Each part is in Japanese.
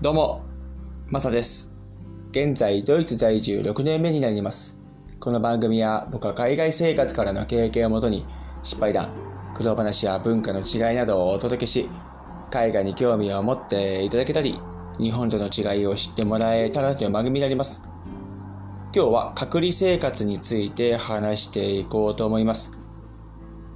どうも、マサです。現在、ドイツ在住6年目になります。この番組は僕は海外生活からの経験をもとに、失敗談、苦労話や文化の違いなどをお届けし、海外に興味を持っていただけたり、日本との違いを知ってもらえたらという番組になります。今日は隔離生活について話していこうと思います。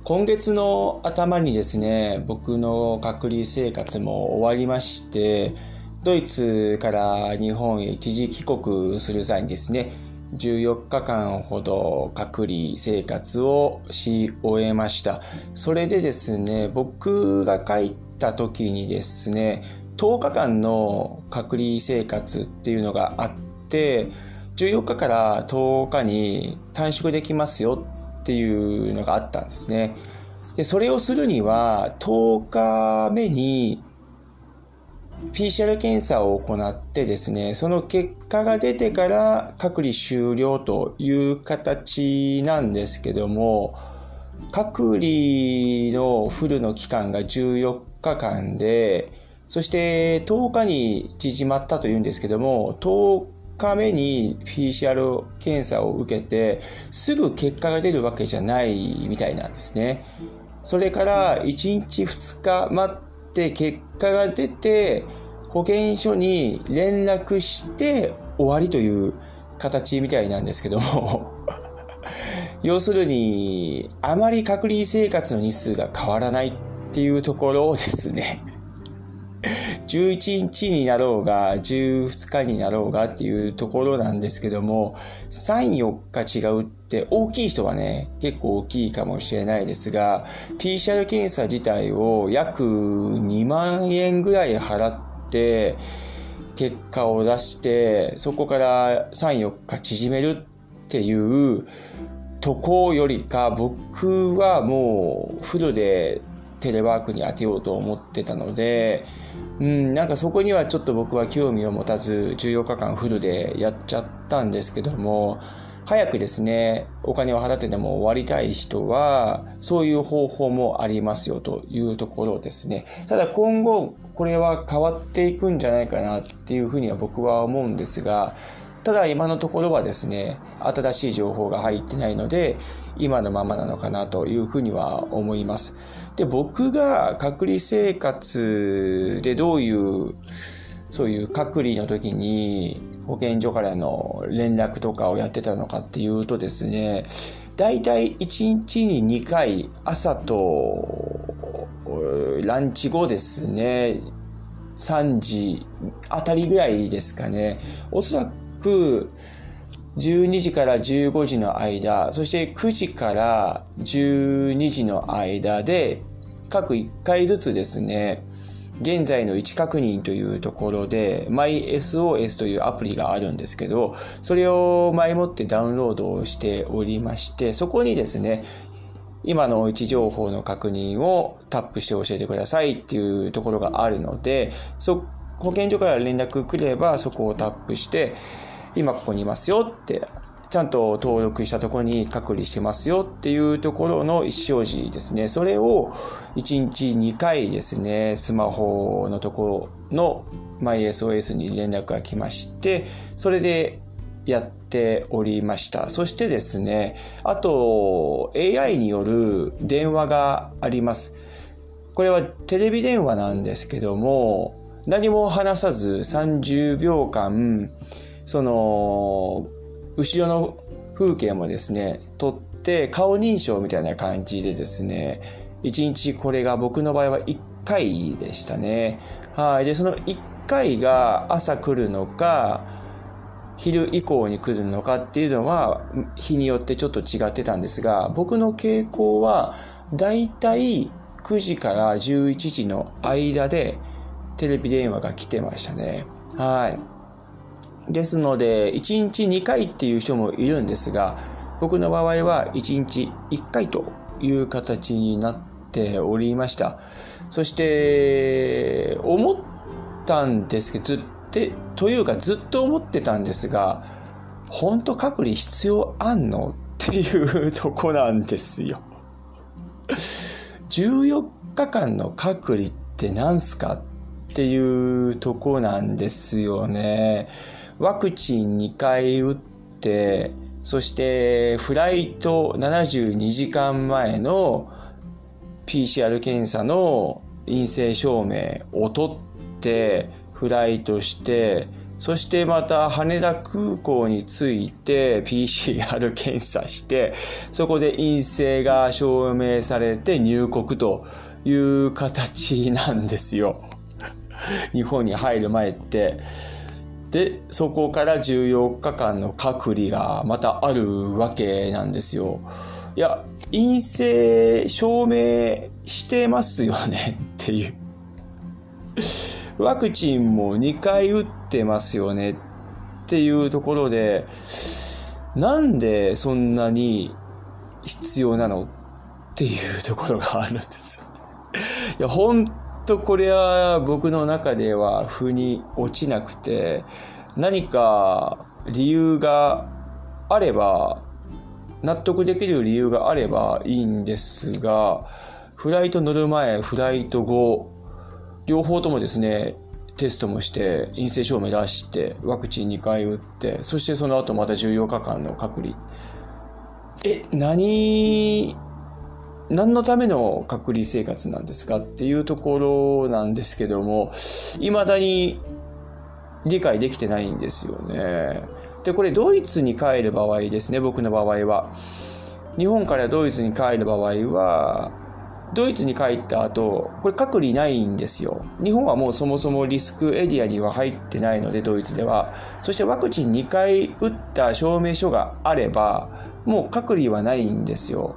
今月の頭にですね、僕の隔離生活も終わりまして、ドイツから日本へ一時帰国する際にですね、14日間ほど隔離生活をし終えました。それでですね、僕が帰った時にですね、10日間の隔離生活っていうのがあって、14日から10日に短縮できますよっていうのがあったんですね。で、それをするには、10日目に PCR 検査を行ってですね、その結果が出てから隔離終了という形なんですけども、隔離のフルの期間が14日間で、そして10日に縮まったというんですけども、10日目に PCR 検査を受けて、すぐ結果が出るわけじゃないみたいなんですね。それから1日2日待って結果が出て、保健所に連絡して終わりという形みたいなんですけども、要するに、あまり隔離生活の日数が変わらないっていうところをですね、11日になろうが、12日になろうがっていうところなんですけども、3、4日違うって大きい人はね、結構大きいかもしれないですが、PCR 検査自体を約2万円ぐらい払って、結果を出して、そこから3、4日縮めるっていうとこよりか、僕はもうフルでテレワークに当てようと思ってたので、うん、なんかそこにはちょっと僕は興味を持たず14日間フルでやっちゃったんですけども、早くですね、お金を払ってでも終わりたい人は、そういう方法もありますよというところですね。ただ今後、これは変わっていくんじゃないかなっていうふうには僕は思うんですが、ただ今のところはですね、新しい情報が入ってないので、今のままなのかなというふうには思います。で、僕が隔離生活でどういう、そういう隔離の時に保健所からの連絡とかをやってたのかっていうとですね、だいたい1日に2回朝とランチ後ですね、3時あたりぐらいですかね。おそらく12時から15時の間、そして9時から12時の間で、各1回ずつですね、現在の位置確認というところで、MySOS というアプリがあるんですけど、それを前もってダウンロードをしておりまして、そこにですね、今の位置情報の確認をタップして教えてくださいっていうところがあるので、そ保健所から連絡くればそこをタップして、今ここにいますよって、ちゃんと登録したところに隔離してますよっていうところの意思表示ですね。それを1日2回ですね、スマホのところの MySOS に連絡が来まして、それでやっておりました。そしてですね、あと AI による電話があります。これはテレビ電話なんですけども、何も話さず30秒間、その、後ろの風景もですね、撮って顔認証みたいな感じでですね、1日これが僕の場合は1回でしたね。はい。で、その1回が朝来るのか、昼以降に来るのかっていうのは日によってちょっと違ってたんですが、僕の傾向はだいたい9時から11時の間でテレビ電話が来てましたね。はい。ですので、1日2回っていう人もいるんですが、僕の場合は1日1回という形になっておりました。そして、思ったんですけど、で、というかずっと思ってたんですが、本当隔離必要あんのっていうとこなんですよ。14日間の隔離って何すかっっていうとこなんですよね。ワクチン2回打って、そしてフライト72時間前の PCR 検査の陰性証明を取ってフライトしてそしてまた羽田空港に着いて PCR 検査してそこで陰性が証明されて入国という形なんですよ。日本に入る前って。で、そこから14日間の隔離がまたあるわけなんですよ。いや、陰性証明してますよねっていう。ワクチンも2回打ってますよねっていうところで、なんでそんなに必要なのっていうところがあるんですよ。いや、ほんとこれは僕の中では腑に落ちなくて、何か理由があれば、納得できる理由があればいいんですが、フライト乗る前、フライト後、両方ともですね、テストもして陰性証明出してワクチン2回打ってそしてその後また14日間の隔離。え何何のための隔離生活なんですかっていうところなんですけども未だに理解できてないんですよねでこれドイツに帰る場合ですね僕の場合は日本からドイツに帰る場合はドイツに帰った後、これ隔離ないんですよ。日本はもうそもそもリスクエリアには入ってないので、ドイツでは。そしてワクチン2回打った証明書があれば、もう隔離はないんですよ。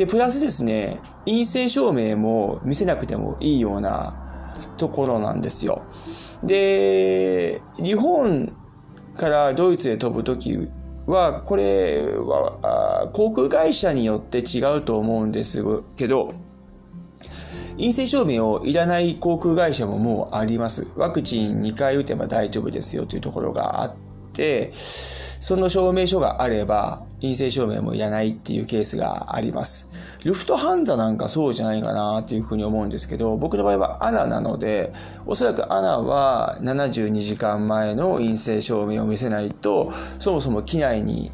で、プラスですね、陰性証明も見せなくてもいいようなところなんですよ。で、日本からドイツへ飛ぶときは、これは航空会社によって違うと思うんですけど、陰性証明をいらない航空会社ももうあります。ワクチン2回打てば大丈夫ですよというところがあって、その証明書があれば陰性証明もいらないっていうケースがあります。ルフトハンザなんかそうじゃないかなっていうふうに思うんですけど、僕の場合はアナなので、おそらくアナは72時間前の陰性証明を見せないと、そもそも機内に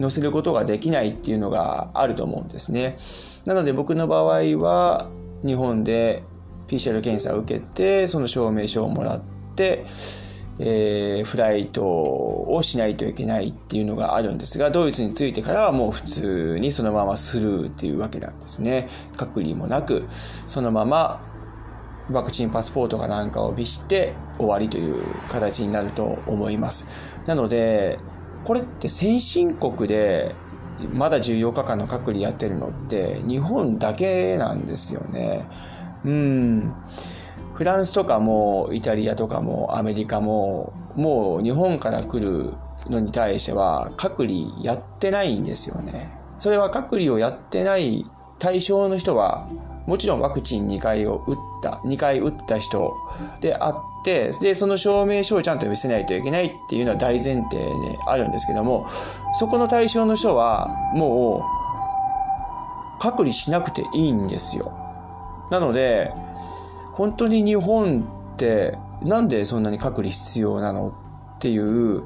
載せることができないっていうのがあると思うんですね。なので僕の場合は、日本で PCR 検査を受けて、その証明書をもらって、えー、フライトをしないといけないっていうのがあるんですが、ドイツに着いてからはもう普通にそのままスルーっていうわけなんですね。隔離もなく、そのままワクチンパスポートかなんかを備して終わりという形になると思います。なので、これって先進国でまだ14日間の隔離やってるのって日本だけなんですよね。うん。フランスとかもイタリアとかもアメリカももう日本から来るのに対しては隔離やってないんですよね。それは隔離をやってない対象の人はもちろんワクチン2回を打った、2回打った人であって、で、その証明書をちゃんと見せないといけないっていうのは大前提であるんですけども、そこの対象の人はもう隔離しなくていいんですよ。なので、本当に日本ってなんでそんなに隔離必要なのっていう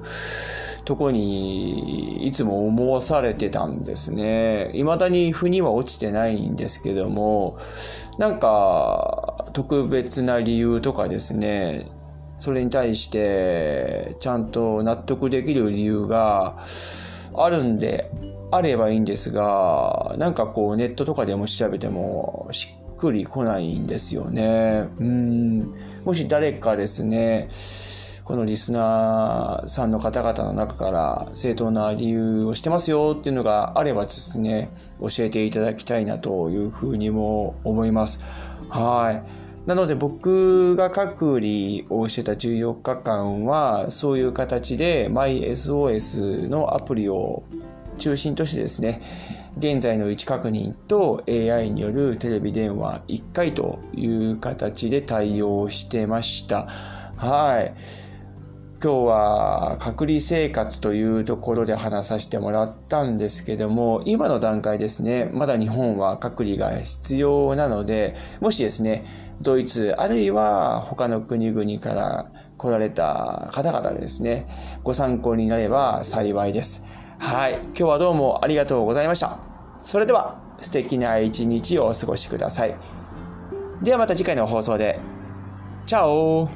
とこにいつも思わされてたんですね。未だに腑には落ちてないんですけども、なんか特別な理由とかですね、それに対してちゃんと納得できる理由があるんであればいいんですが、なんかこうネットとかでも調べてもしっくりこないんですよね。うん。もし誰かですね、このリスナーさんの方々の中から正当な理由をしてますよっていうのがあればですね、教えていただきたいなというふうにも思います。はい。なので僕が隔離をしてた14日間はそういう形で MySOS のアプリを中心としてですね、現在の位置確認と AI によるテレビ電話1回という形で対応してました。はい。今日は隔離生活というところで話させてもらったんですけども、今の段階ですね、まだ日本は隔離が必要なので、もしですね、ドイツ、あるいは他の国々から来られた方々でですね、ご参考になれば幸いです。はい。今日はどうもありがとうございました。それでは、素敵な一日をお過ごしください。ではまた次回の放送で。チャオ